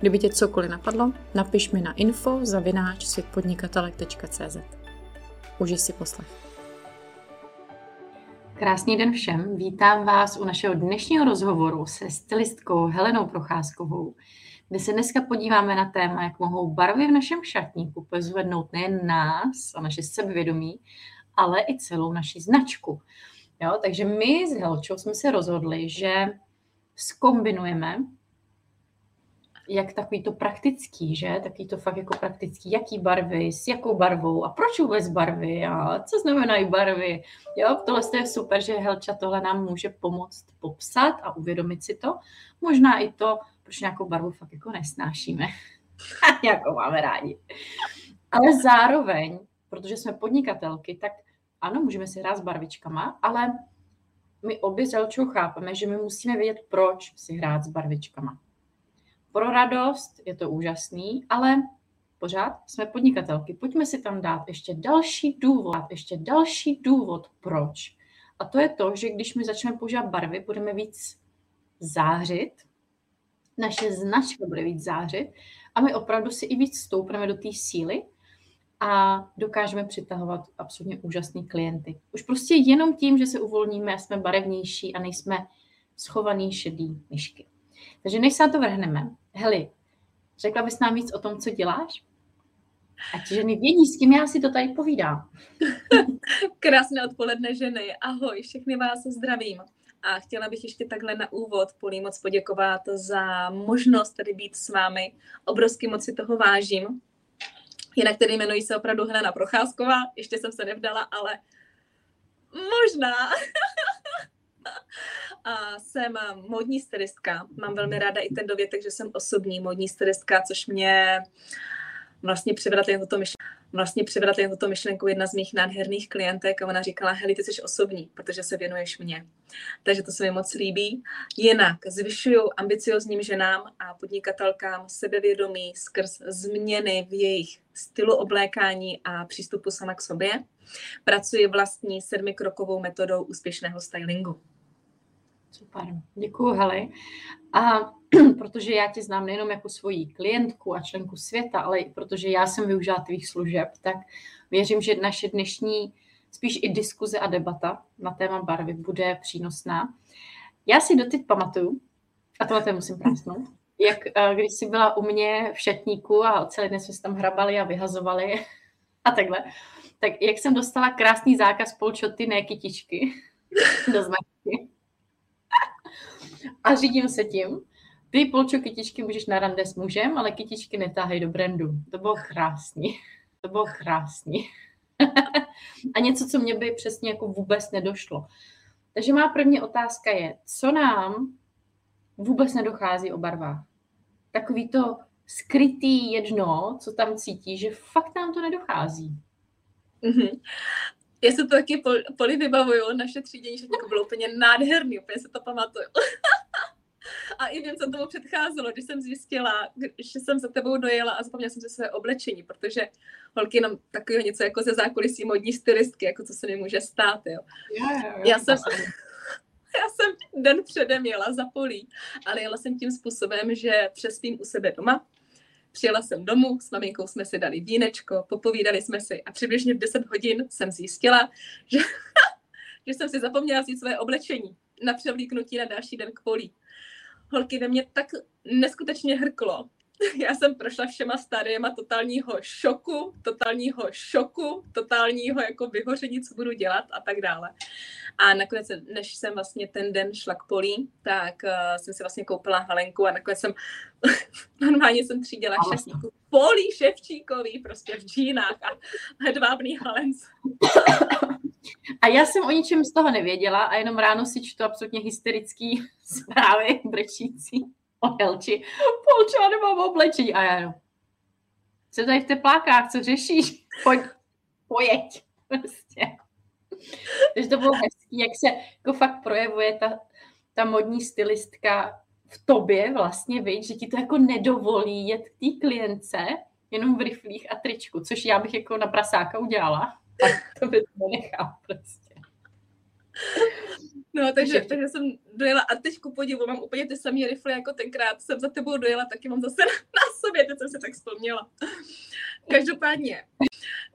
Kdyby tě cokoliv napadlo, napiš mi na info zavináč světpodnikatelek.cz. Užij si poslech. Krásný den všem, vítám vás u našeho dnešního rozhovoru se stylistkou Helenou Procházkovou, kde se dneska podíváme na téma, jak mohou barvy v našem šatníku pozvednout nejen nás a naše sebevědomí, ale i celou naši značku. Jo, takže my s Helčou jsme se rozhodli, že skombinujeme jak takový to praktický, že? Takový to fakt jako praktický, jaký barvy, s jakou barvou a proč vůbec barvy a co znamenají barvy. Jo, tohle je super, že Helča tohle nám může pomoct popsat a uvědomit si to. Možná i to, proč nějakou barvu fakt jako nesnášíme. jako máme rádi. Ale zároveň, protože jsme podnikatelky, tak ano, můžeme si hrát s barvičkama, ale my obě s chápeme, že my musíme vědět, proč si hrát s barvičkama pro radost je to úžasný, ale pořád jsme podnikatelky. Pojďme si tam dát ještě další důvod, ještě další důvod, proč. A to je to, že když my začneme používat barvy, budeme víc zářit, naše značka bude víc zářit a my opravdu si i víc stoupneme do té síly a dokážeme přitahovat absolutně úžasný klienty. Už prostě jenom tím, že se uvolníme jsme barevnější a nejsme schovaný šedý myšky. Takže než se na to vrhneme, Heli, řekla bys nám víc o tom, co děláš? Ať ženy vědí, s kým já si to tady povídám. Krásné odpoledne ženy, ahoj, všechny vás zdravím. A chtěla bych ještě takhle na úvod Polí moc poděkovat za možnost tady být s vámi. Obrovsky moc si toho vážím. Jinak tedy jmenuji se opravdu Helena Procházková, ještě jsem se nevdala, ale možná. a jsem modní stylistka. Mám velmi ráda i ten dovětek, že jsem osobní modní stylistka, což mě vlastně přivedla toto myšlenku. Vlastně přivedla toto myšlenku jedna z mých nádherných klientek a ona říkala, heli, ty jsi osobní, protože se věnuješ mně. Takže to se mi moc líbí. Jinak zvyšuju ambiciozním ženám a podnikatelkám sebevědomí skrz změny v jejich stylu oblékání a přístupu sama k sobě. Pracuji vlastní sedmikrokovou metodou úspěšného stylingu. Super, děkuji Heli. A protože já tě znám nejenom jako svoji klientku a členku světa, ale i protože já jsem využila tvých služeb, tak věřím, že naše dnešní spíš i diskuze a debata na téma barvy bude přínosná. Já si doteď pamatuju, a tohle musím prásnout, jak eh, když jsi byla u mě v šatníku a celý den jsme se tam hrabali a vyhazovali a takhle, tak jak jsem dostala krásný zákaz polčoty, ne kytičky do značky a řídím se tím. Ty, Polčo, kytičky můžeš na rande s mužem, ale kytičky netáhej do brandu. To bylo krásný. To bylo krásný. a něco, co mě by přesně jako vůbec nedošlo. Takže má první otázka je, co nám vůbec nedochází o barvách? Takový to skrytý jedno, co tam cítí, že fakt nám to nedochází. Mm-hmm. Já se to taky poli, vybavuju, naše třídění, že to bylo úplně nádherný, úplně se to pamatuju. a i vím, co tomu předcházelo, když jsem zjistila, že jsem za tebou dojela a zapomněla jsem si své oblečení, protože holky jenom takového něco jako ze zákulisí modní stylistky, jako co se mi může stát, jo. jo, jo já jsem, já jsem den předem jela za polí, ale jela jsem tím způsobem, že přespím u sebe doma, Přijela jsem domů, s maminkou jsme si dali vínečko, popovídali jsme si a přibližně v 10 hodin jsem zjistila, že, že jsem si zapomněla vzít své oblečení na převlíknutí na další den k polí. Holky ve mě tak neskutečně hrklo, já jsem prošla všema stádiema totálního šoku, totálního šoku, totálního jako vyhoření, co budu dělat a tak dále. A nakonec, než jsem vlastně ten den šla k polí, tak uh, jsem si vlastně koupila halenku a nakonec jsem normálně jsem třídila šestníku polí ševčíkový, prostě v džínách a hedvábný halenc. A já jsem o ničem z toho nevěděla a jenom ráno si čtu absolutně hysterický zprávy brečící o Helči. Polča, nemám oblečení. A já jenom, Co tady v teplákách, co řešíš? Pojď, pojeď. Prostě. Takže to bylo hezký, jak se jako fakt projevuje ta, ta modní stylistka v tobě vlastně, víš, že ti to jako nedovolí jet k té klience jenom v riflích a tričku, což já bych jako na prasáka udělala. To by to nechal prostě. No, takže, takže jsem dojela a teď ku podivu mám úplně ty samé rifle jako tenkrát jsem za tebou dojela, taky mám zase na, na sobě, teď jsem si tak vzpomněla. Každopádně,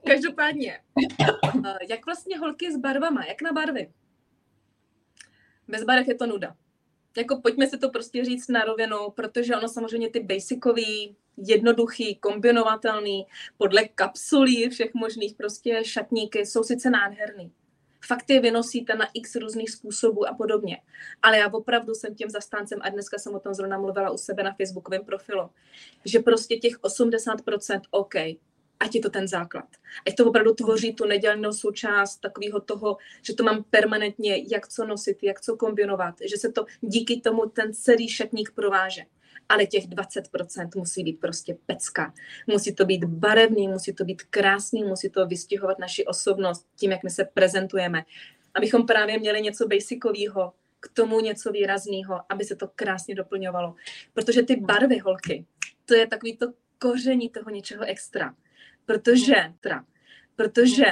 každopádně, eh, jak vlastně holky s barvama, jak na barvy? Bez barev je to nuda. Jako pojďme si to prostě říct na rovinu, protože ono samozřejmě ty basicový, jednoduchý, kombinovatelný, podle kapsulí všech možných prostě šatníky jsou sice nádherný fakt je vynosíte na x různých způsobů a podobně. Ale já opravdu jsem tím zastáncem a dneska jsem o tom zrovna mluvila u sebe na facebookovém profilu, že prostě těch 80% OK, ať je to ten základ. Ať to opravdu tvoří tu nedělnou součást takového toho, že to mám permanentně, jak co nosit, jak co kombinovat, že se to díky tomu ten celý šatník prováže ale těch 20% musí být prostě pecka. Musí to být barevný, musí to být krásný, musí to vystihovat naši osobnost tím, jak my se prezentujeme. Abychom právě měli něco basicového, k tomu něco výrazného, aby se to krásně doplňovalo. Protože ty barvy holky, to je takový to koření toho něčeho extra. Protože, tra, protože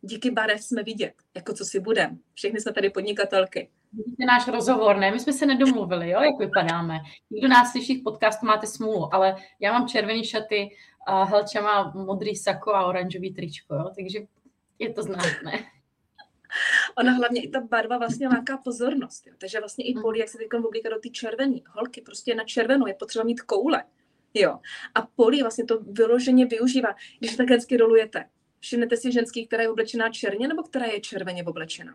díky barev jsme vidět, jako co si budem. Všechny jsme tady podnikatelky. Vidíte náš rozhovor, ne? My jsme se nedomluvili, jo, jak vypadáme. Nikdo nás slyší v podcastu, máte smůlu, ale já mám červený šaty, a Helča má modrý sako a oranžový tričko, jo, takže je to znát, ne? Ona hlavně i ta barva vlastně láká pozornost. Jo. Takže vlastně i poli, jak se teď oblíká do ty červený holky, prostě na červenou je potřeba mít koule. Jo. A poli vlastně to vyloženě využívá. Když tak hezky rolujete, všimnete si ženský, která je oblečená černě nebo která je červeně oblečená?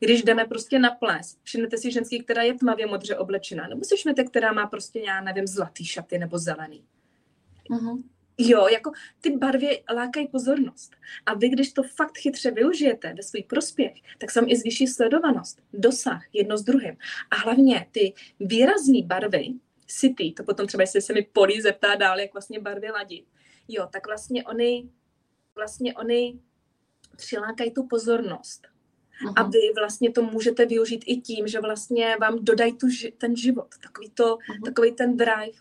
Když jdeme prostě na ples, všimnete si ženský, která je tmavě modře oblečená, nebo si všimnete, která má prostě, já nevím, zlatý šaty nebo zelený. Uh-huh. Jo, jako ty barvy lákají pozornost. A vy, když to fakt chytře využijete ve svůj prospěch, tak se vám i zvýší sledovanost, dosah jedno s druhým. A hlavně ty výrazné barvy, city, to potom třeba, jestli se mi Polí zeptá dál, jak vlastně barvy ladit, jo, tak vlastně oni, vlastně oni přilákají tu pozornost. Uh-huh. A vy vlastně to můžete využít i tím, že vlastně vám dodají tu, ten život, takový, to, takový ten drive.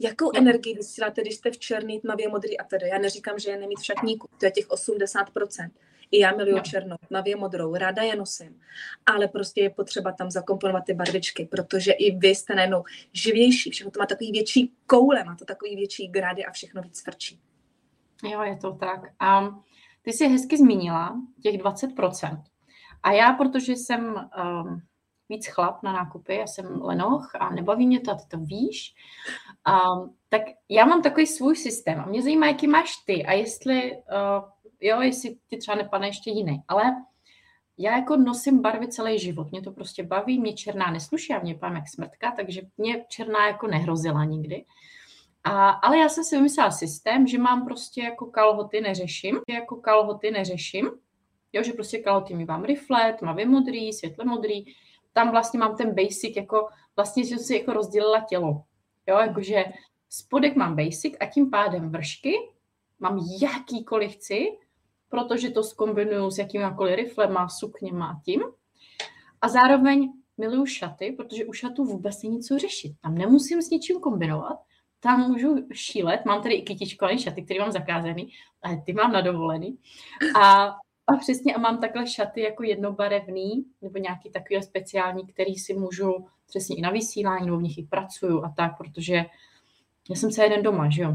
Jakou uh-huh. energii vysíláte, když jste v černý, tmavě modrý a tedy? Já neříkám, že je nemít v šatníku, to je těch 80%. I já miluju no. černou, tmavě modrou, ráda je nosím. Ale prostě je potřeba tam zakomponovat ty barvičky, protože i vy jste najednou živější, všechno to má takový větší koule, má to takový větší grady a všechno víc frčí. Jo, je to tak. A ty jsi hezky zmínila těch 20%. A já, protože jsem um, víc chlap na nákupy, já jsem lenoch a nebaví mě to a ty to víš, um, tak já mám takový svůj systém a mě zajímá, jaký máš ty a jestli, uh, jo, jestli ti třeba nepadne ještě jiný, ale já jako nosím barvy celý život, mě to prostě baví, mě černá nesluší, a mě pám jak smrtka, takže mě černá jako nehrozila nikdy. A, ale já jsem si vymyslela systém, že mám prostě jako kalhoty neřeším, jako kalhoty neřeším, Jo, že prostě kalhoty mývám rifle, tmavě modrý, světle modrý. Tam vlastně mám ten basic, jako vlastně jsem si jako rozdělila tělo. Jo, jakože spodek mám basic a tím pádem vršky mám jakýkoliv chci, protože to skombinuju s jakýmkoliv riflema, sukněma tím. A zároveň miluju šaty, protože u šatů vůbec není co řešit. Tam nemusím s ničím kombinovat, tam můžu šílet. Mám tady i kytičkové šaty, které mám zakázaný, ale ty mám na dovolený. A a přesně a mám takhle šaty jako jednobarevný, nebo nějaký takový speciální, který si můžu přesně i na vysílání, nebo v nich i pracuju a tak, protože já jsem celý den doma, že jo.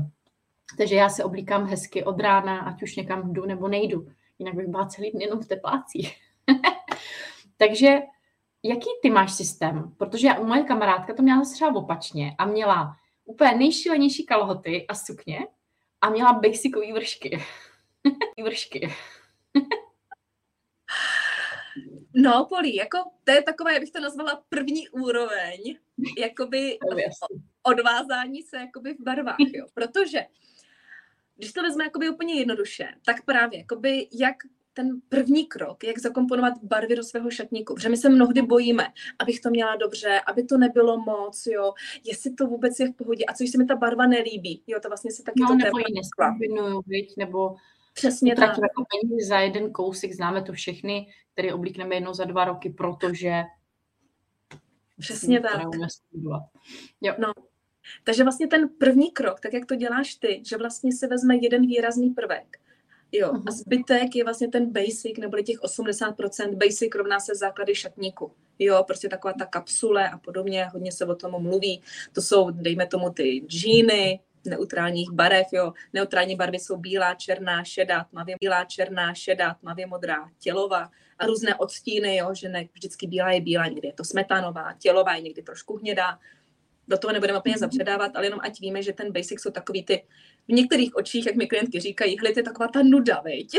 Takže já se oblíkám hezky od rána, ať už někam jdu nebo nejdu. Jinak bych byla celý den jenom v teplácích. Takže jaký ty máš systém? Protože já, moje kamarádka to měla třeba opačně a měla úplně nejšílenější kalhoty a sukně a měla basicový vršky. vršky. No, Poli, jako to je takové, jak bych to nazvala první úroveň, jakoby odvázání se jakoby v barvách, jo. Protože když to vezme jakoby úplně jednoduše, tak právě jakoby jak ten první krok, jak zakomponovat barvy do svého šatníku, protože my se mnohdy bojíme, abych to měla dobře, aby to nebylo moc, jo, jestli to vůbec je v pohodě a co, když se mi ta barva nelíbí, jo, to vlastně se taky no, to nebo ji neskombinuju, nebo Přesně tak. jako peníze za jeden kousek, známe to všechny, který oblíkneme jednou za dva roky, protože Přesně tak. Jo. No, takže vlastně ten první krok, tak jak to děláš ty, že vlastně si vezme jeden výrazný prvek, Jo, a zbytek je vlastně ten basic, neboli těch 80%, basic rovná se základy šatníku. Jo, prostě taková ta kapsule a podobně, hodně se o tom mluví. To jsou, dejme tomu, ty džíny, neutrálních barev, jo. Neutrální barvy jsou bílá, černá, šedá, tmavě bílá, černá, šedá, tmavě modrá, tělová a různé odstíny, jo, že ne vždycky bílá je bílá, někdy je to smetanová, tělová je někdy trošku hnědá. Do toho nebudeme úplně mhm. zapředávat, ale jenom ať víme, že ten basic jsou takový ty, v některých očích, jak mi klientky říkají, hle, to je taková ta nuda, veď.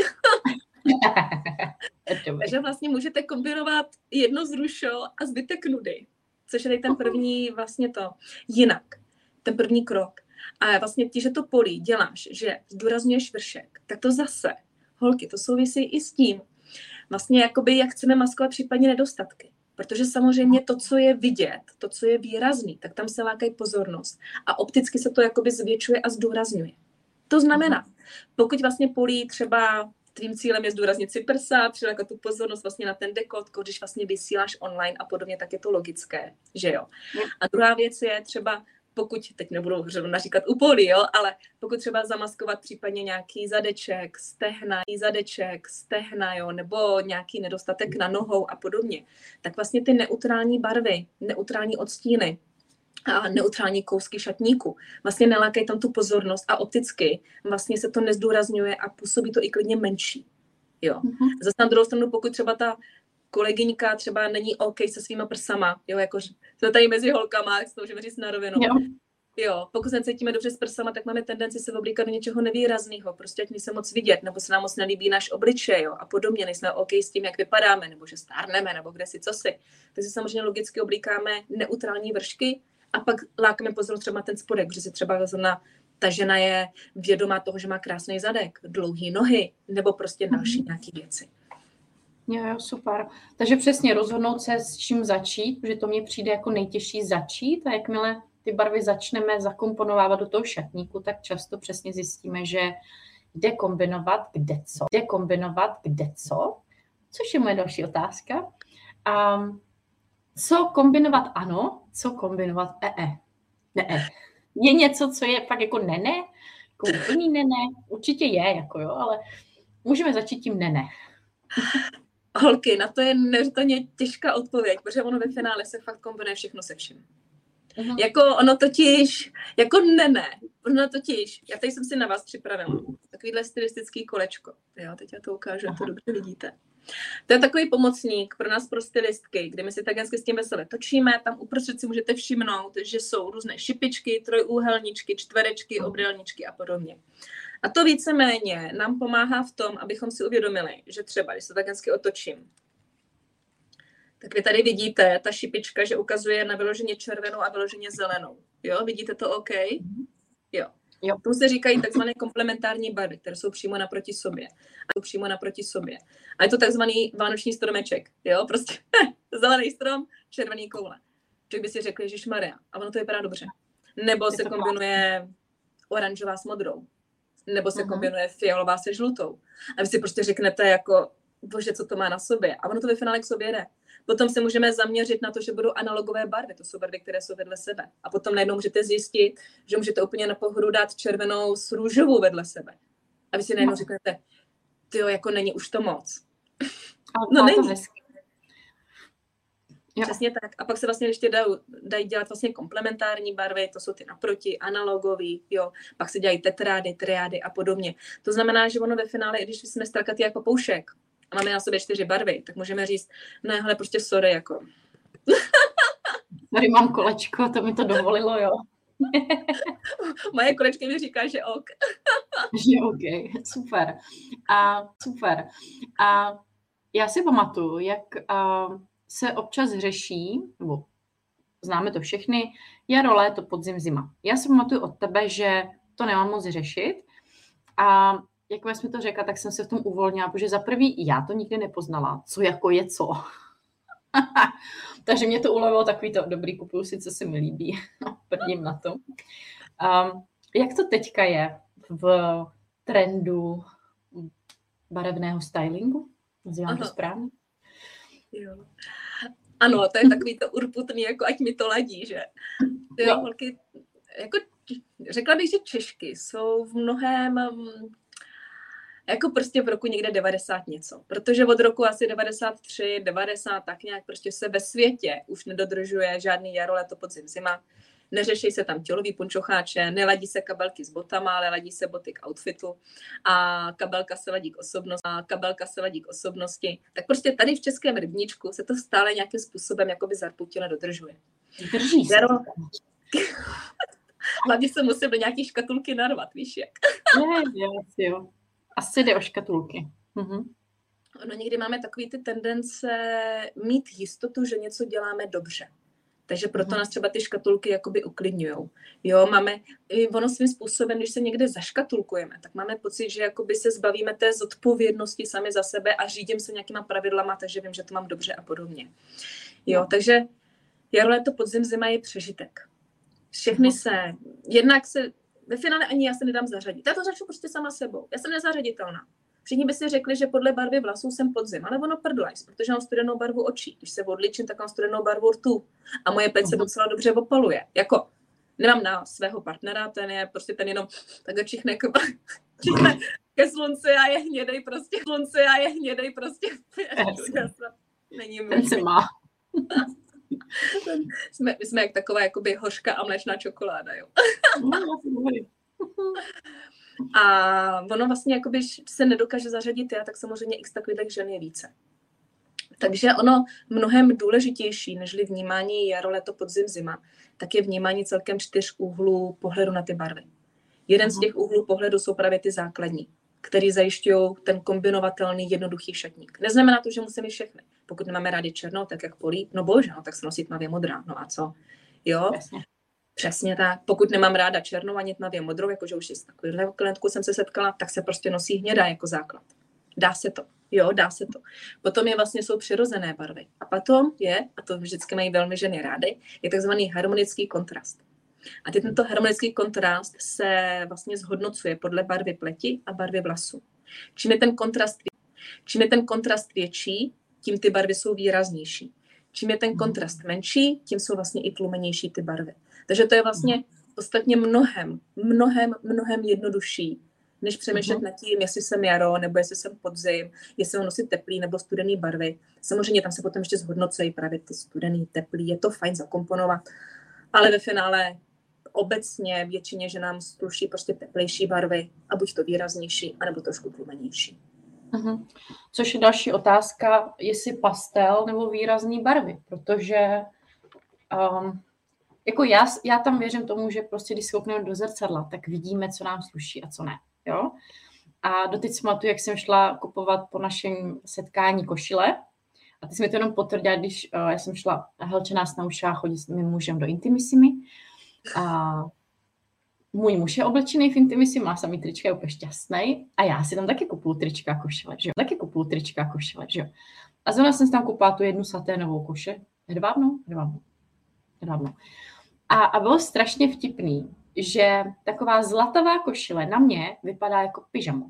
Takže vlastně můžete kombinovat jedno zrušo a zbytek nudy, což je ten první vlastně to. Jinak, ten první krok. A vlastně ti, že to polí děláš, že zdůrazňuješ vršek, tak to zase, holky, to souvisí i s tím, vlastně jakoby, jak chceme maskovat případně nedostatky. Protože samozřejmě to, co je vidět, to, co je výrazný, tak tam se lákají pozornost. A opticky se to jakoby zvětšuje a zdůrazňuje. To znamená, pokud vlastně polí třeba tvým cílem je zdůraznit si prsa, přilákat tu pozornost vlastně na ten dekot, když vlastně vysíláš online a podobně, tak je to logické, že jo. A druhá věc je třeba pokud, teď nebudu naříkat upolí, jo, ale pokud třeba zamaskovat případně nějaký zadeček, stehna, zadeček, stehna, jo, nebo nějaký nedostatek na nohou a podobně, tak vlastně ty neutrální barvy, neutrální odstíny, a neutrální kousky šatníku. Vlastně nelákají tam tu pozornost a opticky vlastně se to nezdůrazňuje a působí to i klidně menší. Jo. Mm-hmm. Zase na druhou stranu, pokud třeba ta kolegyňka třeba není OK se svýma prsama, jo, jako jsme tady mezi holkama, jak to můžeme říct na rovinu. Jo. jo. pokud se cítíme dobře s prsama, tak máme tendenci se oblíkat do něčeho nevýrazného, prostě ať se moc vidět, nebo se nám moc nelíbí náš obličej, jo, a podobně, nejsme OK s tím, jak vypadáme, nebo že stárneme, nebo kde si co si. Takže samozřejmě logicky oblíkáme neutrální vršky a pak lákáme pozornost třeba ten spodek, protože si třeba na ta žena je vědomá toho, že má krásný zadek, dlouhé nohy, nebo prostě další mm-hmm. nějaké věci. Jo, jo, super. Takže přesně rozhodnout se, s čím začít, protože to mně přijde jako nejtěžší začít a jakmile ty barvy začneme zakomponovávat do toho šatníku, tak často přesně zjistíme, že jde kombinovat kde co. Jde kombinovat kde co, což je moje další otázka. A co kombinovat ano, co kombinovat e, e. Ne, e. Je něco, co je pak jako nene, jako úplný nene, určitě je, jako jo, ale můžeme začít tím nene. Holky, na to je neuvěřitelně těžká odpověď, protože ono ve finále se fakt kombinuje všechno se vším. Uh-huh. Jako ono totiž, jako ne, ne, ono totiž, já tady jsem si na vás připravila takovýhle stylistický kolečko. Jo, teď já to ukážu, uh-huh. to dobře vidíte. To je takový pomocník pro nás, pro stylistky, kde my si tak hezky s tím veselé točíme. Tam uprostřed si můžete všimnout, že jsou různé šipičky, trojúhelníčky, čtverečky, obdélníčky a podobně. A to víceméně nám pomáhá v tom, abychom si uvědomili, že třeba, když se tak hezky otočím, tak vy tady vidíte ta šipička, že ukazuje na vyloženě červenou a vyloženě zelenou. Jo, vidíte to OK? Jo. Jo. Tomu se říkají takzvané komplementární barvy, které jsou přímo naproti sobě. A jsou přímo naproti sobě. A je to takzvaný vánoční stromeček. Jo, prostě zelený strom, červený koule. Člověk by si řekl, že Maria. A ono to vypadá dobře. Nebo se kombinuje oranžová s modrou nebo se uh-huh. kombinuje fialová se žlutou. A vy si prostě řeknete jako, bože, co to má na sobě. A ono to ve finále k sobě jde. Potom se můžeme zaměřit na to, že budou analogové barvy, to jsou barvy, které jsou vedle sebe. A potom najednou můžete zjistit, že můžete úplně na pohodu dát červenou s růžovou vedle sebe. A vy si najednou no. řeknete, ty jako není už to moc. no není. Jo. Přesně tak. A pak se vlastně ještě dají, dají dělat vlastně komplementární barvy, to jsou ty naproti, analogový, jo. Pak se dělají tetrády, triády a podobně. To znamená, že ono ve finále, i když jsme strakatý jako poušek a máme na sobě čtyři barvy, tak můžeme říct, ne, hele, prostě sorry, jako. Tady mám kolečko, to mi to dovolilo, jo. Moje kolečky mi říká, že ok. že ok, super. A super. A já si pamatuju, jak uh, se občas řeší, nebo známe to všechny, jaro, léto, podzim, zima. Já si pamatuju od tebe, že to nemám moc řešit a jak jsme to řekla, tak jsem se v tom uvolnila, protože za prvý já to nikdy nepoznala, co jako je co. Takže mě to ulevilo takový to, dobrý, kupuju si, co se mi líbí. Prdím na to. Um, jak to teďka je v trendu barevného stylingu? Nazývám to správně? Jo. Ano, to je takový to urputný, jako ať mi to ladí, že? Jo, holky, jako řekla bych, že Češky jsou v mnohem mm, jako prostě v roku někde 90 něco. Protože od roku asi 93, 90 tak nějak prostě se ve světě už nedodržuje žádný jaro, leto, podzim, zima. Neřeší se tam tělový punčocháče, neladí se kabelky s botama, ale ladí se boty k outfitu a kabelka se ladí k osobnosti. A kabelka se ladí k osobnosti. Tak prostě tady v českém rybníčku se to stále nějakým způsobem jakoby zarputile dodržuje. Drží se. Hlavně se musím do nějaký škatulky narvat, víš jak. ne, jo, jo. Asi jde o škatulky. Mhm. Ono někdy máme takový ty tendence mít jistotu, že něco děláme dobře. Takže proto mhm. nás třeba ty škatulky jakoby uklidňují. Jo, máme, ono svým způsobem, když se někde zaškatulkujeme, tak máme pocit, že jakoby se zbavíme té zodpovědnosti sami za sebe a řídím se nějakýma pravidlama, takže vím, že to mám dobře a podobně. Jo, no. takže jaro, léto, podzim, zima je přežitek. Všechny mhm. se, jednak se, ve finále ani já se nedám zařadit. Já to začnu prostě sama sebou. Já jsem nezařaditelná. Všichni by si řekli, že podle barvy vlasů jsem podzim, ale ono prdlajs, protože mám studenou barvu očí. Když se odličím, tak mám studenou barvu rtů. A moje peč se mhm. docela dobře opaluje. Jako, nemám na svého partnera, ten je prostě ten jenom tak čichne k, čichne ke slunci a je hnědej prostě slunci a je hnědej prostě. Není Ten se má. jsme, jsme jak taková jakoby hořka a mléčná čokoláda, jo. A ono vlastně, jakoby, se nedokáže zařadit já, tak samozřejmě x takových žen je více. Takže ono mnohem důležitější, nežli vnímání jaro, leto, podzim, zima, tak je vnímání celkem čtyř úhlů pohledu na ty barvy. Jeden z mhm. těch úhlů pohledu jsou právě ty základní, který zajišťují ten kombinovatelný jednoduchý šatník. Neznamená to, že musíme mít všechny. Pokud nemáme rádi černou, tak jak polí, no bože, no, tak se nosí tmavě modrá, no a co? Jo? Jasně. Přesně tak. Pokud nemám ráda černou ani tmavě modrou, jakože už s takovýmhle klientkou jsem se setkala, tak se prostě nosí hnědá jako základ. Dá se to. Jo, dá se to. Potom je vlastně jsou přirozené barvy. A potom je, a to vždycky mají velmi ženy rády, je takzvaný harmonický kontrast. A ty, tento harmonický kontrast se vlastně zhodnocuje podle barvy pleti a barvy vlasů. Čím je ten kontrast, čím je ten kontrast větší, tím ty barvy jsou výraznější. Čím je ten kontrast menší, tím jsou vlastně i tlumenější ty barvy. Takže to je vlastně ostatně mnohem, mnohem, mnohem jednodušší, než přemýšlet uh-huh. nad tím, jestli jsem jaro, nebo jestli jsem podzim, jestli mám nosit teplý nebo studený barvy. Samozřejmě tam se potom ještě zhodnocují právě ty studený, teplý, je to fajn zakomponovat, ale ve finále obecně většině, že nám sluší prostě teplejší barvy a buď to výraznější, anebo trošku tlumenější. Uh-huh. Což je další otázka, jestli pastel nebo výrazný barvy, protože um, jako já, já tam věřím tomu, že prostě když skoukneme do zrcadla, tak vidíme, co nám sluší a co ne. Jo? A doteď si pamatuju, jak jsem šla kupovat po našem setkání košile. A ty jsi mi to jenom potvrdila, když uh, já jsem šla helčená s naušila chodit s mým mužem do Intimissimy. A můj muž je oblečený v Intimissimi, má samý trička, je úplně šťastný. A já si tam taky kupuju trička košile, že jo? Taky kupuju trička košile, že jo? A zrovna jsem si tam koupila tu jednu saténovou koše. Hedvábnou? Hedvábnou. Hedvábnou. A, a bylo strašně vtipný, že taková zlatavá košile na mě vypadá jako pyžamo.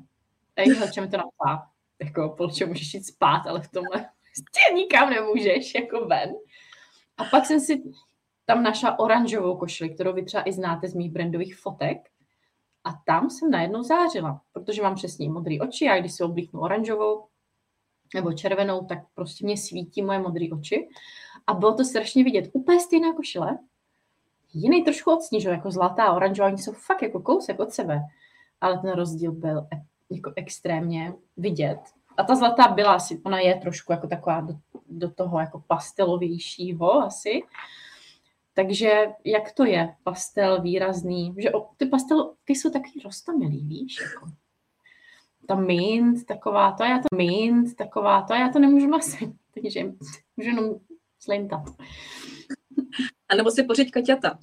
A jak mi to napsá, jako po čem můžeš jít spát, ale v tomhle prostě nikam nemůžeš, jako ven. A pak jsem si tam našla oranžovou košili, kterou vy třeba i znáte z mých brandových fotek. A tam jsem najednou zářila, protože mám přesně modré oči a když si oblíknu oranžovou nebo červenou, tak prostě mě svítí moje modré oči. A bylo to strašně vidět. Úplně stejná košile, jiný trošku odsnížil, jako zlatá a oranžová, oni jsou fakt jako kousek od sebe, ale ten rozdíl byl e- jako extrémně vidět. A ta zlatá byla asi, ona je trošku jako taková do, do toho jako pastelovějšího asi. Takže jak to je, pastel výrazný, že ty pastelky jsou takový rostomilý, víš, jako. Ta mint, taková to, já to mint, taková to, já to nemůžu nosit, takže můžu jenom slintat. A nebo si pořiď kaťata.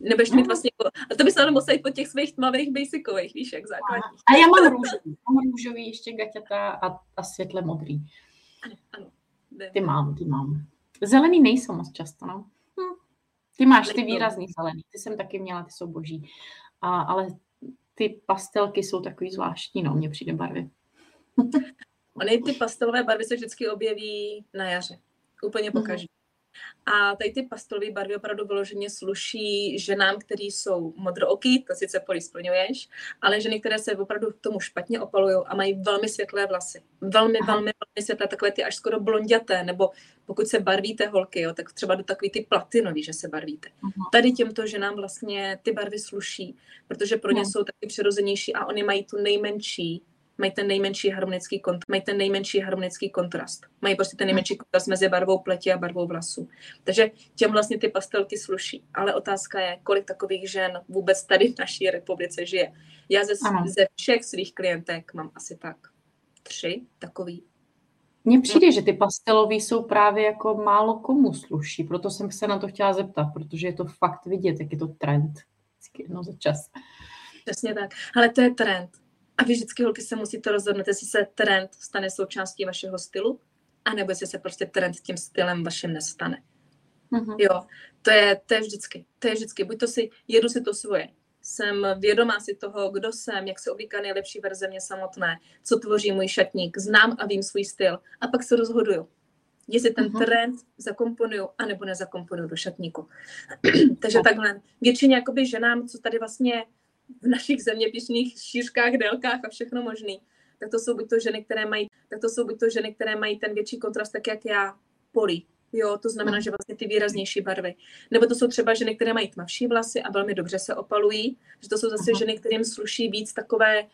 Nebudeš mít vlastně, a to bys ale musel jít po těch svých tmavých basicových, víš, jak základních. A já mám růžový, mám růžový ještě gaťata a, a světle modrý. Ano, ano. Ty mám, ty mám. Zelený nejsou moc často, no. Hm. Ty máš ty výrazný zelený, ty jsem taky měla, ty jsou boží. A, ale ty pastelky jsou takový zvláštní, no, mně přijde barvy. Ony ty pastelové barvy se vždycky objeví na jaře. Úplně po každý. A tady ty pastelové barvy opravdu vyloženě sluší ženám, které jsou modrooký, to sice poli splňuješ, ale ženy, které se opravdu k tomu špatně opalují a mají velmi světlé vlasy. Velmi, Aha. velmi, velmi světlé, takové ty až skoro blonděté, nebo pokud se barvíte holky, jo, tak třeba do takový ty platinový, že se barvíte. Aha. Tady těmto ženám vlastně ty barvy sluší, protože pro ně no. jsou taky přirozenější a oni mají tu nejmenší mají ten nejmenší harmonický kontrast. Mají ten nejmenší harmonický kontrast. Mají prostě ten nejmenší kontrast mezi barvou pleti a barvou vlasů. Takže těm vlastně ty pastelky sluší. Ale otázka je, kolik takových žen vůbec tady v naší republice žije. Já ze, ze všech svých klientek mám asi tak tři takový. Mně přijde, že ty pastelové jsou právě jako málo komu sluší, proto jsem se na to chtěla zeptat, protože je to fakt vidět, jak je to trend. Vždycky jedno za čas. Přesně tak. Ale to je trend. A vy vždycky holky se musíte rozhodnout, jestli se trend stane součástí vašeho stylu, anebo jestli se prostě trend tím stylem vaším nestane. Mm-hmm. Jo, to je, to je vždycky. To je vždycky. Buď to si, jedu si to svoje. Jsem vědomá si toho, kdo jsem, jak se oblíká nejlepší verze mě samotné, co tvoří můj šatník, znám a vím svůj styl. A pak se rozhoduju, jestli ten mm-hmm. trend zakomponuju, anebo nezakomponuju do šatníku. Takže takhle. Většině jakoby ženám, co tady vlastně v našich zeměpisných šířkách, délkách a všechno možný, tak to jsou buď to ženy, které mají, tak to jsou buď to ženy, které mají ten větší kontrast, tak jak já, polí. Jo, to znamená, že vlastně ty výraznější barvy. Nebo to jsou třeba ženy, které mají tmavší vlasy a velmi dobře se opalují, že to jsou zase uh-huh. ženy, kterým sluší víc takové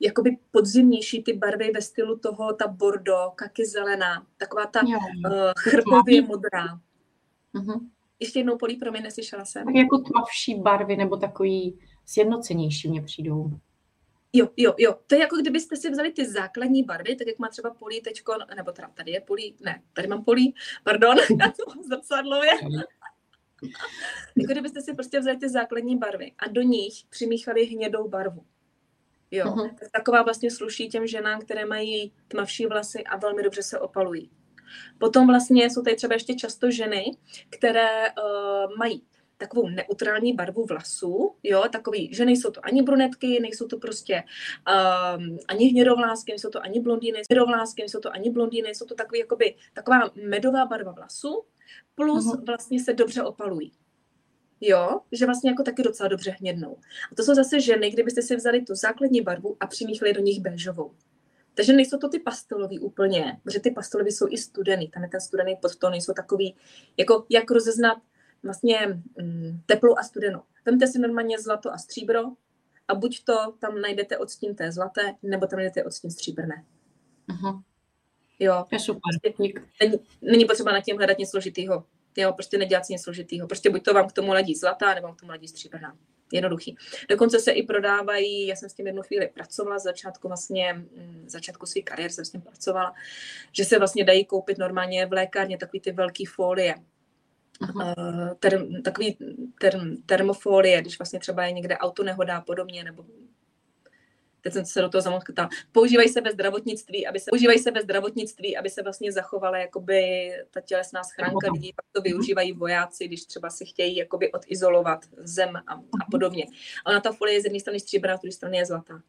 jakoby podzimnější ty barvy ve stylu toho, ta bordo, kaky zelená, taková ta uh, chrpově modrá. Uh-huh. Ještě jednou polí, pro mě neslyšela jsem. Tak jako tmavší barvy nebo takový sjednocenější mě přijdou. Jo, jo, jo. To je jako kdybyste si vzali ty základní barvy, tak jak má třeba polí tečko, nebo teda tady je polí, ne, tady mám polí, pardon, já to zrcadlově. jako kdybyste si prostě vzali ty základní barvy a do nich přimíchali hnědou barvu. Jo, uh-huh. tak taková vlastně sluší těm ženám, které mají tmavší vlasy a velmi dobře se opalují. Potom vlastně jsou tady třeba ještě často ženy, které uh, mají takovou neutrální barvu vlasů, jo, takový, že nejsou to ani brunetky, nejsou to prostě um, ani hnědovlásky, nejsou to ani blondýny, hnědovlásky, nejsou to ani blondýny, jsou to takový, jakoby, taková medová barva vlasů, plus uh-huh. vlastně se dobře opalují. Jo, že vlastně jako taky docela dobře hnědnou. A to jsou zase ženy, kdybyste si vzali tu základní barvu a přimíchli do nich béžovou. Takže nejsou to ty pastelový úplně, protože ty pastelový jsou i studený, tam je ten studený podtón, nejsou takový, jako jak rozeznat vlastně mm, teplou a studenou. Vemte si normálně zlato a stříbro a buď to tam najdete odstín té zlaté, nebo tam najdete odstín stříbrné. Uh-huh. Jo. Je super. Prostě není, není potřeba na tím hledat něco složitýho. Jo, prostě nedělat si něco složitýho. Prostě buď to vám k tomu ladí zlatá, nebo vám k tomu ladí stříbrná. Jednoduchý. Dokonce se i prodávají, já jsem s tím jednu chvíli pracovala, začátku vlastně, mm, začátku své kariéry jsem s tím pracovala, že se vlastně dají koupit normálně v lékárně takový ty velký folie, uh, term, takový term, termofolie, když vlastně třeba je někde auto nehoda a podobně, nebo teď jsem se do toho zamotkala. Používají se ve zdravotnictví, aby se, používají se ve zdravotnictví, aby se vlastně zachovala jakoby ta tělesná schránka lidí, pak to využívají vojáci, když třeba si chtějí jakoby odizolovat zem a, a mhm. podobně. A ona ta folie je z jedné strany stříbrná, z druhé strany je zlatá.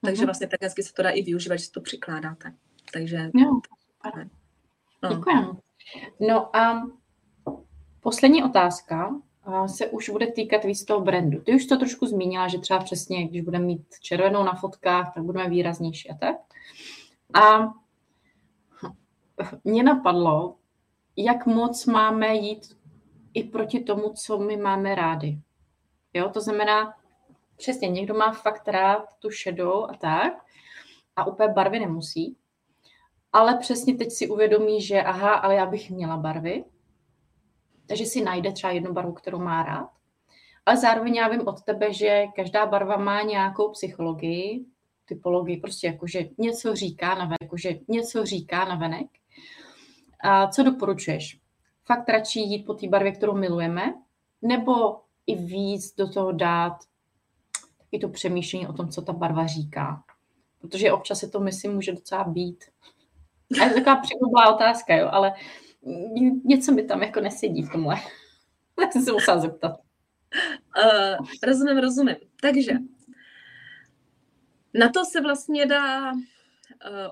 Takže mhm. vlastně tak hezky se to dá i využívat, že si to přikládáte. Takže... Jo, no. Děkujeme. No a Poslední otázka se už bude týkat víc toho brandu. Ty už to trošku zmínila, že třeba přesně, když budeme mít červenou na fotkách, tak budeme výraznější a tak. A mě napadlo, jak moc máme jít i proti tomu, co my máme rádi. Jo, to znamená, přesně, někdo má fakt rád tu šedou a tak, a úplně barvy nemusí, ale přesně teď si uvědomí, že aha, ale já bych měla barvy, takže si najde třeba jednu barvu, kterou má rád. Ale zároveň já vím od tebe, že každá barva má nějakou psychologii, typologii, prostě jakože něco říká na venek, jakože něco říká na venek. A co doporučuješ? Fakt radši jít po té barvě, kterou milujeme, nebo i víc do toho dát i to přemýšlení o tom, co ta barva říká. Protože občas se to, myslím, může docela být. A je to taková překvapivá otázka, jo, ale něco mi tam jako nesedí v tomhle. tak jsem se musela zeptat. Uh, rozumím, rozumím. Takže na to se vlastně dá uh,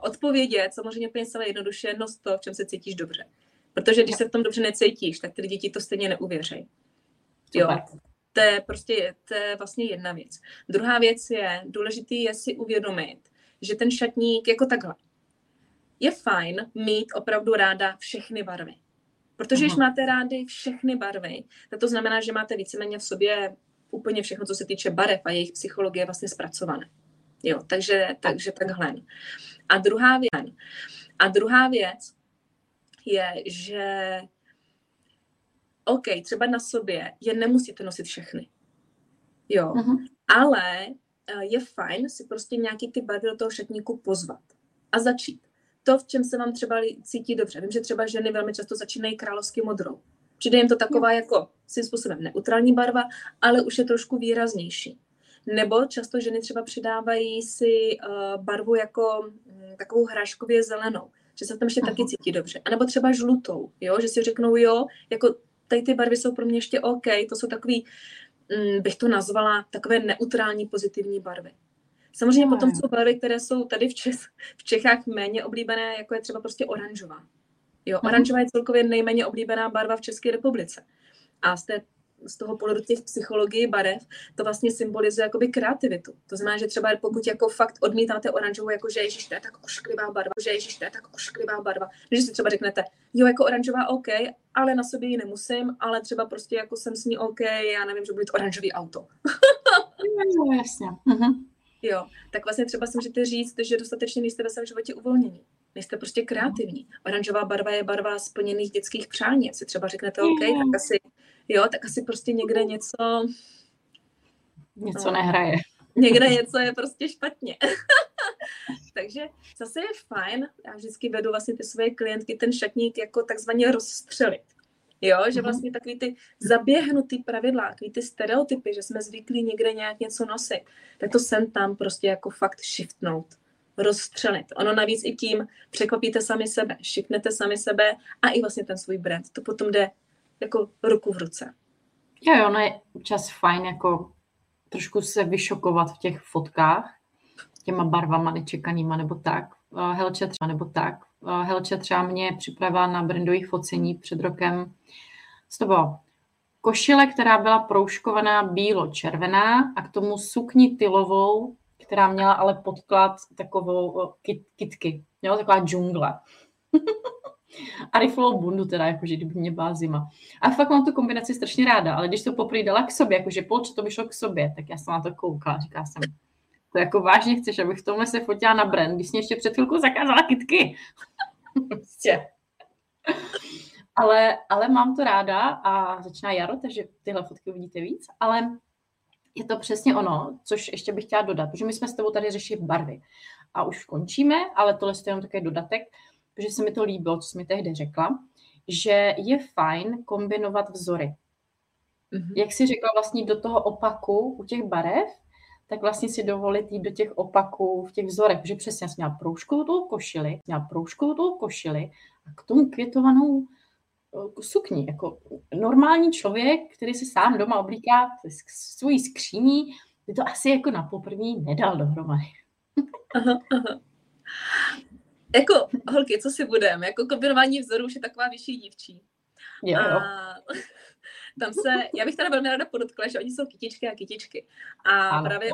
odpovědět samozřejmě úplně celé jednoduše, no to, v čem se cítíš dobře. Protože když se v tom dobře necítíš, tak ty lidi ti to stejně neuvěřejí. Jo. To je prostě to je vlastně jedna věc. Druhá věc je, důležitý je si uvědomit, že ten šatník jako takhle. Je fajn mít opravdu ráda všechny barvy. Protože když máte rády všechny barvy, tak to znamená, že máte víceméně v sobě úplně všechno, co se týče barev a jejich psychologie vlastně zpracované. Jo, takže, takže takhle. A druhá věc, a druhá věc je, že OK, třeba na sobě je nemusíte nosit všechny. Jo, uh-huh. ale eh, je fajn si prostě nějaký ty barvy do toho šatníku pozvat a začít. To, v čem se vám třeba cítí dobře. Vím, že třeba ženy velmi často začínají královsky modrou. Přijde jim to taková jako svým způsobem neutrální barva, ale už je trošku výraznější. Nebo často ženy třeba přidávají si uh, barvu jako um, takovou hráškově zelenou, že se tam ještě Aha. taky cítí dobře. A nebo třeba žlutou, jo? že si řeknou, jo, jako tady ty barvy jsou pro mě ještě OK, to jsou takový, um, bych to nazvala, takové neutrální pozitivní barvy. Samozřejmě potom jsou barvy, které jsou tady v, Čes, v Čechách méně oblíbené, jako je třeba prostě oranžová. Jo, mhm. oranžová je celkově nejméně oblíbená barva v České republice. A z té z toho pohledu těch psychologii barev, to vlastně symbolizuje jakoby kreativitu. To znamená, že třeba pokud jako fakt odmítáte oranžovou, jako že ježiš, to je tak ošklivá barva, že ježiš, to je tak ošklivá barva. Když si třeba řeknete, jo, jako oranžová OK, ale na sobě ji nemusím, ale třeba prostě jako jsem s ní OK, já nevím, že bude oranžový auto. no, jasně. Uh-huh. Jo, tak vlastně třeba si můžete říct, že dostatečně nejste ve svém životě uvolnění. Nejste prostě kreativní. Oranžová barva je barva splněných dětských přání. Si třeba řeknete, OK, tak asi jo, tak asi prostě někde něco... Něco no, nehraje. Někde něco je prostě špatně. Takže zase je fajn, já vždycky vedu vlastně ty svoje klientky ten šatník jako takzvaně rozstřelit. Jo, že mhm. vlastně takový ty zaběhnutý pravidla, takový ty stereotypy, že jsme zvyklí někde nějak něco nosit, tak to sem tam prostě jako fakt shiftnout, rozstřelit. Ono navíc i tím překvapíte sami sebe, shiftnete sami sebe a i vlastně ten svůj brand. To potom jde jako ruku v ruce. Jo, jo, ono je čas fajn jako trošku se vyšokovat v těch fotkách těma barvama nečekanýma nebo tak. Helče třeba nebo tak. Helče třeba mě připravila na brandových focení před rokem. To bylo košile, která byla proužkovaná bílo-červená a k tomu sukni tylovou, která měla ale podklad takovou kit, kitky. Taková džungle. a riflovou bundu teda, jakože kdyby mě byla zima. A fakt mám tu kombinaci strašně ráda, ale když to poprvé dala k sobě, jakože polče to vyšlo k sobě, tak já jsem na to koukala, říká jsem, to jako vážně chceš, abych v tomhle se fotila na brand, když jsi ještě před chvilkou zakázala kitky. prostě. ale, ale mám to ráda a začíná jaro, takže tyhle fotky uvidíte víc, ale je to přesně ono, což ještě bych chtěla dodat, protože my jsme s tebou tady řešili barvy a už končíme, ale tohle je jenom takový dodatek, protože se mi to líbilo, co jsi mi tehdy řekla, že je fajn kombinovat vzory. Mm-hmm. Jak jsi řekla vlastně do toho opaku u těch barev, tak vlastně si dovolit jít do těch opaků v těch vzorech, protože přesně jsem měla proužkovou košili, měla proužkovou košili a k tomu květovanou eh, sukni. Jako normální člověk, který si sám doma oblíká svoji skříní, by to asi jako na poprvé nedal dohromady. aha, aha jako holky, co si budeme, jako kombinování vzorů už je taková vyšší dívčí. Jo, jo. A tam se, já bych teda velmi ráda podotkla, že oni jsou kytičky a kytičky. A ano, právě,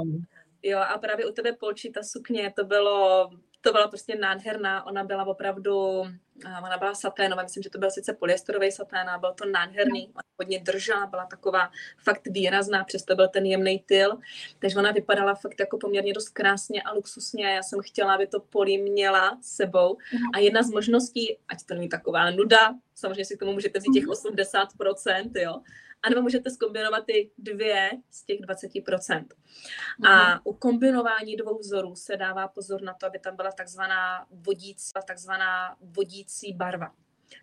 jo, a právě u tebe Polči, ta sukně, to bylo to byla prostě nádherná, ona byla opravdu, ona byla saténová, myslím, že to byl sice polyesterový satén, a byl to nádherný, ona hodně držela, byla taková fakt výrazná, přesto byl ten jemný tyl, takže ona vypadala fakt jako poměrně dost krásně a luxusně, já jsem chtěla, aby to polí měla sebou. A jedna z možností, ať to není taková nuda, samozřejmě si k tomu můžete vzít těch 80%, mhm. jo, anebo můžete skombinovat ty dvě z těch 20%. Mm-hmm. A mhm. u kombinování dvou vzorů se dává pozor na to, aby tam byla takzvaná vodící, takzvaná vodící barva.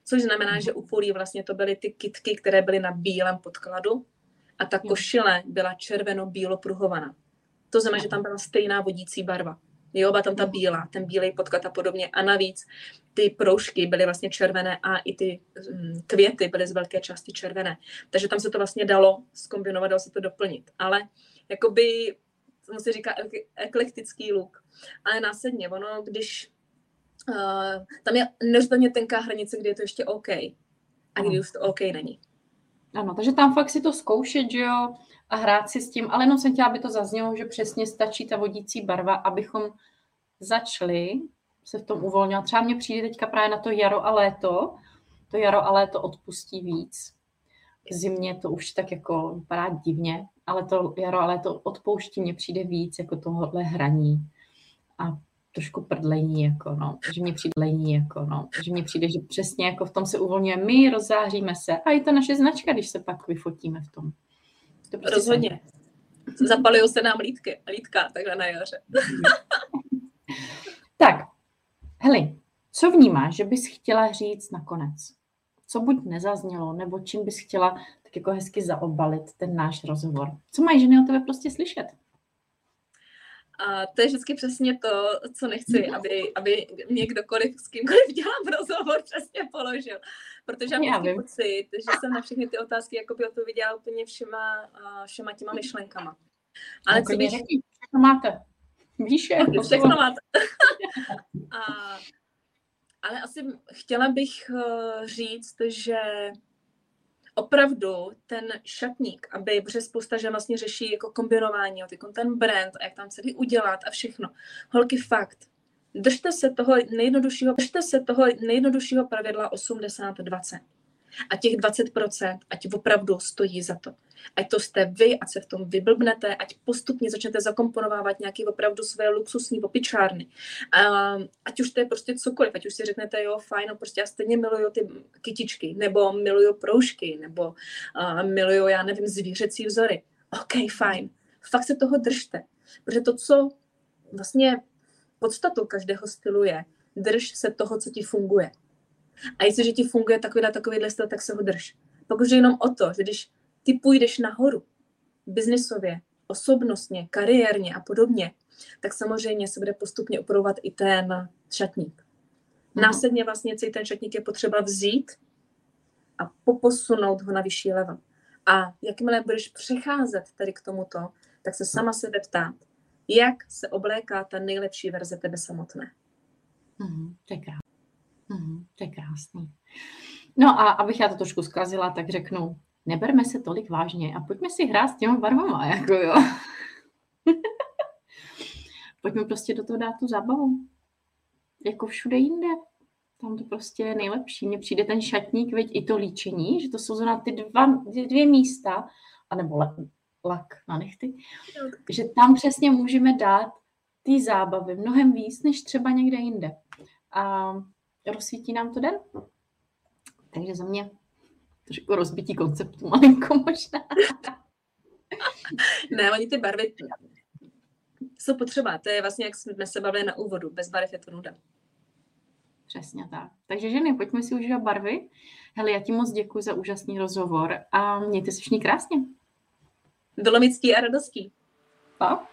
Což znamená, mm-hmm. že u polí vlastně to byly ty kitky, které byly na bílém podkladu a ta košile byla červeno-bílo pruhovaná. To znamená, že tam byla stejná vodící barva. Jo, byla tam ta bílá, ten bílej podklad a podobně. A navíc ty proužky byly vlastně červené a i ty mm, květy byly z velké části červené. Takže tam se to vlastně dalo zkombinovat, dalo se to doplnit. Ale jakoby, tomu se říká eklektický look. Ale následně, ono, když uh, tam je nezdaně tenká hranice, kdy je to ještě OK a kdy už to OK není. Ano, takže tam fakt si to zkoušet, že jo, a hrát si s tím, ale jenom jsem chtěla, aby to zaznělo, že přesně stačí ta vodící barva, abychom začali se v tom uvolňovat. Třeba mě přijde teďka právě na to jaro a léto, to jaro a léto odpustí víc. K zimě to už tak jako vypadá divně, ale to jaro a léto odpouští mě přijde víc jako tohohle hraní. A trošku prdlení, jako no, že mě přijde lení, jako no, že mě přijde, že přesně jako v tom se uvolňuje, my rozzáříme se a je to naše značka, když se pak vyfotíme v tom. To prostě Rozhodně. Zapalují se nám lítky, lítka takhle na jaře. tak, Heli, co vnímáš, že bys chtěla říct nakonec? Co buď nezaznělo, nebo čím bys chtěla tak jako hezky zaobalit ten náš rozhovor? Co mají ženy o tebe prostě slyšet? A to je vždycky přesně to, co nechci, aby, aby mě kdokoliv, s kýmkoliv dělám rozhovor, přesně položil. Protože já mám pocit, že jsem na všechny ty otázky jako by odpověděla úplně všema, všema těma myšlenkama. Ale no, co když... Všechno máte. Víš, je, všechno máte. A, ale asi chtěla bych eh, říct, že opravdu ten šatník, aby, protože spousta žen vlastně řeší jako kombinování, jako ten brand a jak tam celý udělat a všechno. Holky fakt, držte se toho nejjednoduššího, držte se toho nejjednoduššího pravidla 80-20 a těch 20%, ať opravdu stojí za to. Ať to jste vy, ať se v tom vyblbnete, ať postupně začnete zakomponovávat nějaký opravdu své luxusní opičárny. ať už to je prostě cokoliv, ať už si řeknete, jo, fajn, no prostě já stejně miluju ty kytičky, nebo miluju proužky, nebo uh, miluju, já nevím, zvířecí vzory. OK, fajn. Fakt se toho držte. Protože to, co vlastně podstatou každého stylu je, drž se toho, co ti funguje. A jestliže ti funguje takovýhle, takovýhle styl, tak se ho drž. Pokud je jenom o to, že když ty půjdeš nahoru, biznisově, osobnostně, kariérně a podobně, tak samozřejmě se bude postupně upravovat i ten šatník. Mhm. Následně vlastně celý ten šatník je potřeba vzít a poposunout ho na vyšší level. A jakmile budeš přecházet tady k tomuto, tak se sama sebe ptát, jak se obléká ta nejlepší verze tebe samotné. Mm, to je krásný. Mm, to je krásný. No a abych já to trošku zkazila, tak řeknu, neberme se tolik vážně a pojďme si hrát s těma barvama, jako jo. pojďme prostě do toho dát tu zábavu. Jako všude jinde. Tam to prostě je nejlepší. Mně přijde ten šatník, veď i to líčení, že to jsou zrovna ty dva, ty dvě místa, anebo lak na nechty, že tam přesně můžeme dát ty zábavy mnohem víc, než třeba někde jinde. A rozsvítí nám to den. Takže za mě trošku rozbití konceptu malinko možná. ne, oni ty barvy jsou potřeba. To je vlastně, jak jsme se bavili na úvodu. Bez barev je to nuda. Přesně tak. Takže ženy, pojďme si užívat barvy. Hele, já ti moc děkuji za úžasný rozhovor a mějte se všichni krásně. Bylo mi ctí a radostí. Pa.